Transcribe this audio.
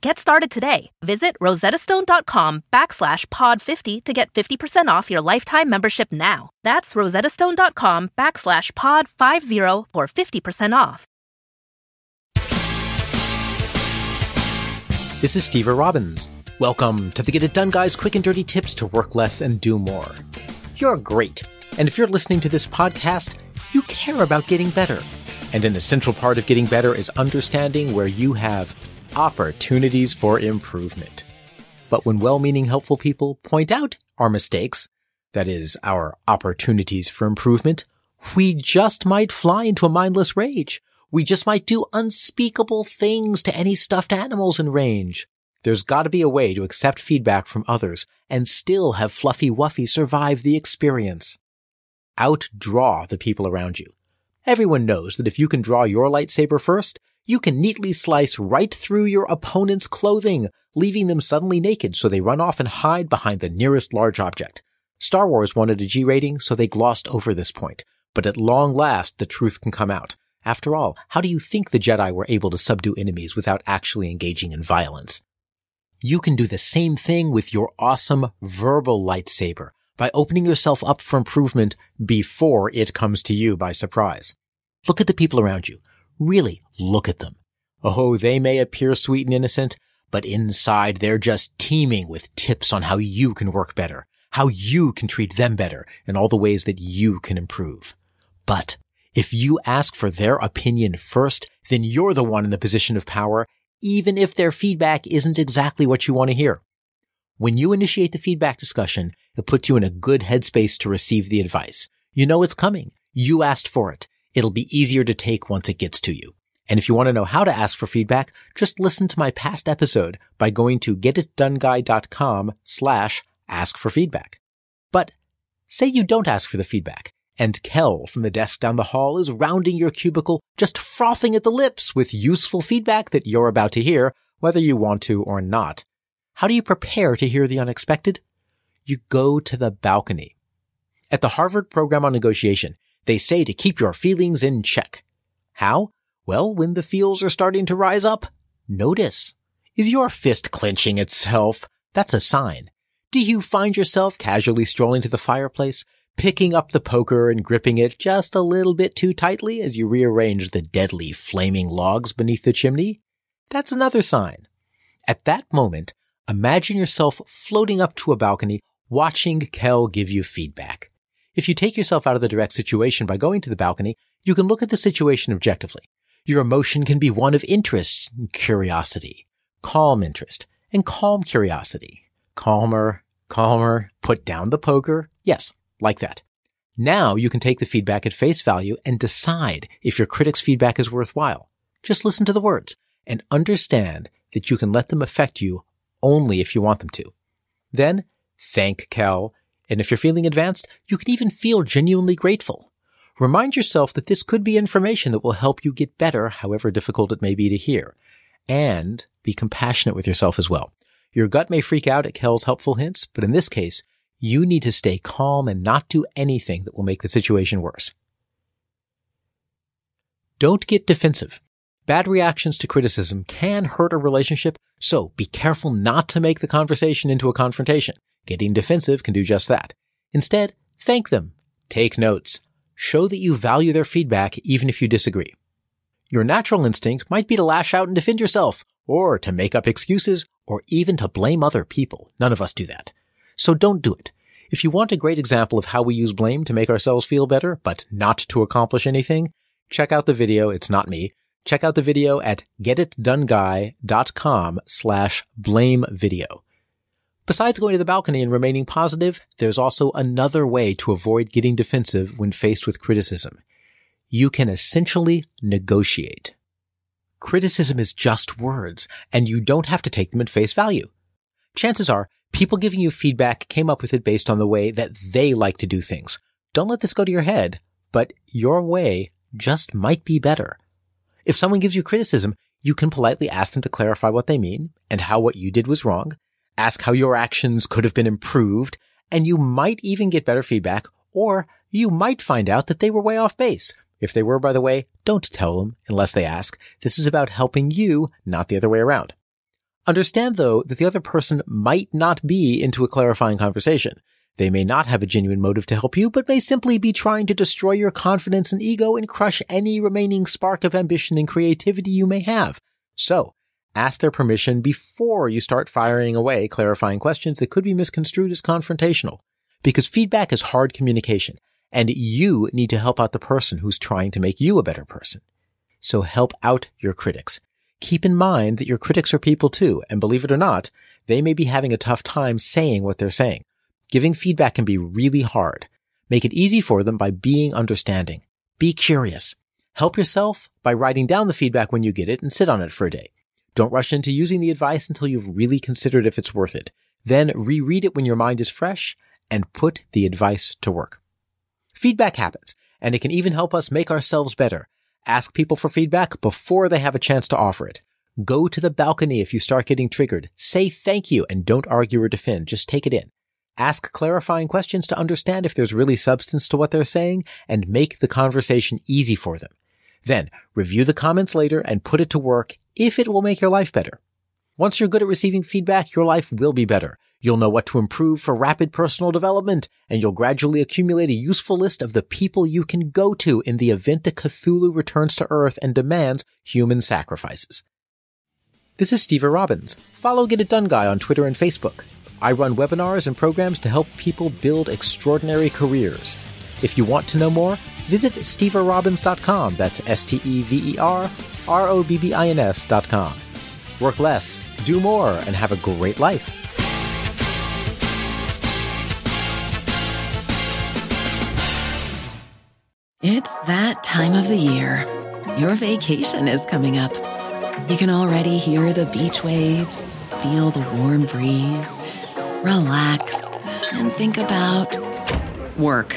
Get started today. Visit rosettastone.com backslash pod50 to get 50% off your lifetime membership now. That's rosettastone.com backslash pod50 for 50% off. This is Steve Robbins. Welcome to the Get It Done Guys quick and dirty tips to work less and do more. You're great. And if you're listening to this podcast, you care about getting better. And an essential part of getting better is understanding where you have opportunities for improvement. But when well-meaning helpful people point out our mistakes, that is, our opportunities for improvement, we just might fly into a mindless rage. We just might do unspeakable things to any stuffed animals in range. There's gotta be a way to accept feedback from others and still have Fluffy Wuffy survive the experience. Outdraw the people around you. Everyone knows that if you can draw your lightsaber first, you can neatly slice right through your opponent's clothing, leaving them suddenly naked so they run off and hide behind the nearest large object. Star Wars wanted a G rating, so they glossed over this point. But at long last, the truth can come out. After all, how do you think the Jedi were able to subdue enemies without actually engaging in violence? You can do the same thing with your awesome verbal lightsaber by opening yourself up for improvement before it comes to you by surprise. Look at the people around you. Really, look at them. Oh, they may appear sweet and innocent, but inside they're just teeming with tips on how you can work better, how you can treat them better, and all the ways that you can improve. But if you ask for their opinion first, then you're the one in the position of power, even if their feedback isn't exactly what you want to hear. When you initiate the feedback discussion, it puts you in a good headspace to receive the advice. You know it's coming. You asked for it. It'll be easier to take once it gets to you. And if you want to know how to ask for feedback, just listen to my past episode by going to getitdoneguy.com slash ask for feedback. But say you don't ask for the feedback and Kel from the desk down the hall is rounding your cubicle, just frothing at the lips with useful feedback that you're about to hear, whether you want to or not. How do you prepare to hear the unexpected? You go to the balcony. At the Harvard Program on Negotiation, they say to keep your feelings in check. How? Well, when the feels are starting to rise up, notice. Is your fist clenching itself? That's a sign. Do you find yourself casually strolling to the fireplace, picking up the poker and gripping it just a little bit too tightly as you rearrange the deadly flaming logs beneath the chimney? That's another sign. At that moment, imagine yourself floating up to a balcony watching Kel give you feedback. If you take yourself out of the direct situation by going to the balcony, you can look at the situation objectively. Your emotion can be one of interest, curiosity, calm interest, and calm curiosity. Calmer, calmer, put down the poker. Yes, like that. Now you can take the feedback at face value and decide if your critic's feedback is worthwhile. Just listen to the words and understand that you can let them affect you only if you want them to. Then thank Kel and if you're feeling advanced, you can even feel genuinely grateful. Remind yourself that this could be information that will help you get better, however difficult it may be to hear. And be compassionate with yourself as well. Your gut may freak out at Kel's helpful hints, but in this case, you need to stay calm and not do anything that will make the situation worse. Don't get defensive. Bad reactions to criticism can hurt a relationship, so be careful not to make the conversation into a confrontation. Getting defensive can do just that. Instead, thank them. Take notes. Show that you value their feedback even if you disagree. Your natural instinct might be to lash out and defend yourself, or to make up excuses, or even to blame other people. None of us do that. So don't do it. If you want a great example of how we use blame to make ourselves feel better, but not to accomplish anything, check out the video. It's not me. Check out the video at getitdoneguy.com slash blame video. Besides going to the balcony and remaining positive, there's also another way to avoid getting defensive when faced with criticism. You can essentially negotiate. Criticism is just words, and you don't have to take them at face value. Chances are, people giving you feedback came up with it based on the way that they like to do things. Don't let this go to your head, but your way just might be better. If someone gives you criticism, you can politely ask them to clarify what they mean and how what you did was wrong, ask how your actions could have been improved, and you might even get better feedback, or you might find out that they were way off base. If they were, by the way, don't tell them unless they ask. This is about helping you, not the other way around. Understand though that the other person might not be into a clarifying conversation. They may not have a genuine motive to help you, but may simply be trying to destroy your confidence and ego and crush any remaining spark of ambition and creativity you may have. So, ask their permission before you start firing away clarifying questions that could be misconstrued as confrontational. Because feedback is hard communication, and you need to help out the person who's trying to make you a better person. So help out your critics. Keep in mind that your critics are people too, and believe it or not, they may be having a tough time saying what they're saying. Giving feedback can be really hard. Make it easy for them by being understanding. Be curious. Help yourself by writing down the feedback when you get it and sit on it for a day. Don't rush into using the advice until you've really considered if it's worth it. Then reread it when your mind is fresh and put the advice to work. Feedback happens, and it can even help us make ourselves better. Ask people for feedback before they have a chance to offer it. Go to the balcony if you start getting triggered. Say thank you and don't argue or defend. Just take it in. Ask clarifying questions to understand if there's really substance to what they're saying and make the conversation easy for them. Then review the comments later and put it to work if it will make your life better. Once you're good at receiving feedback, your life will be better. You'll know what to improve for rapid personal development, and you'll gradually accumulate a useful list of the people you can go to in the event that Cthulhu returns to Earth and demands human sacrifices. This is Steve Robbins. Follow Get It Done Guy on Twitter and Facebook. I run webinars and programs to help people build extraordinary careers. If you want to know more, visit steverobbins.com. That's S-T-E-V-E-R R-O-B-B-I-N-S dot com. Work less, do more, and have a great life. It's that time of the year. Your vacation is coming up. You can already hear the beach waves, feel the warm breeze relax, and think about work.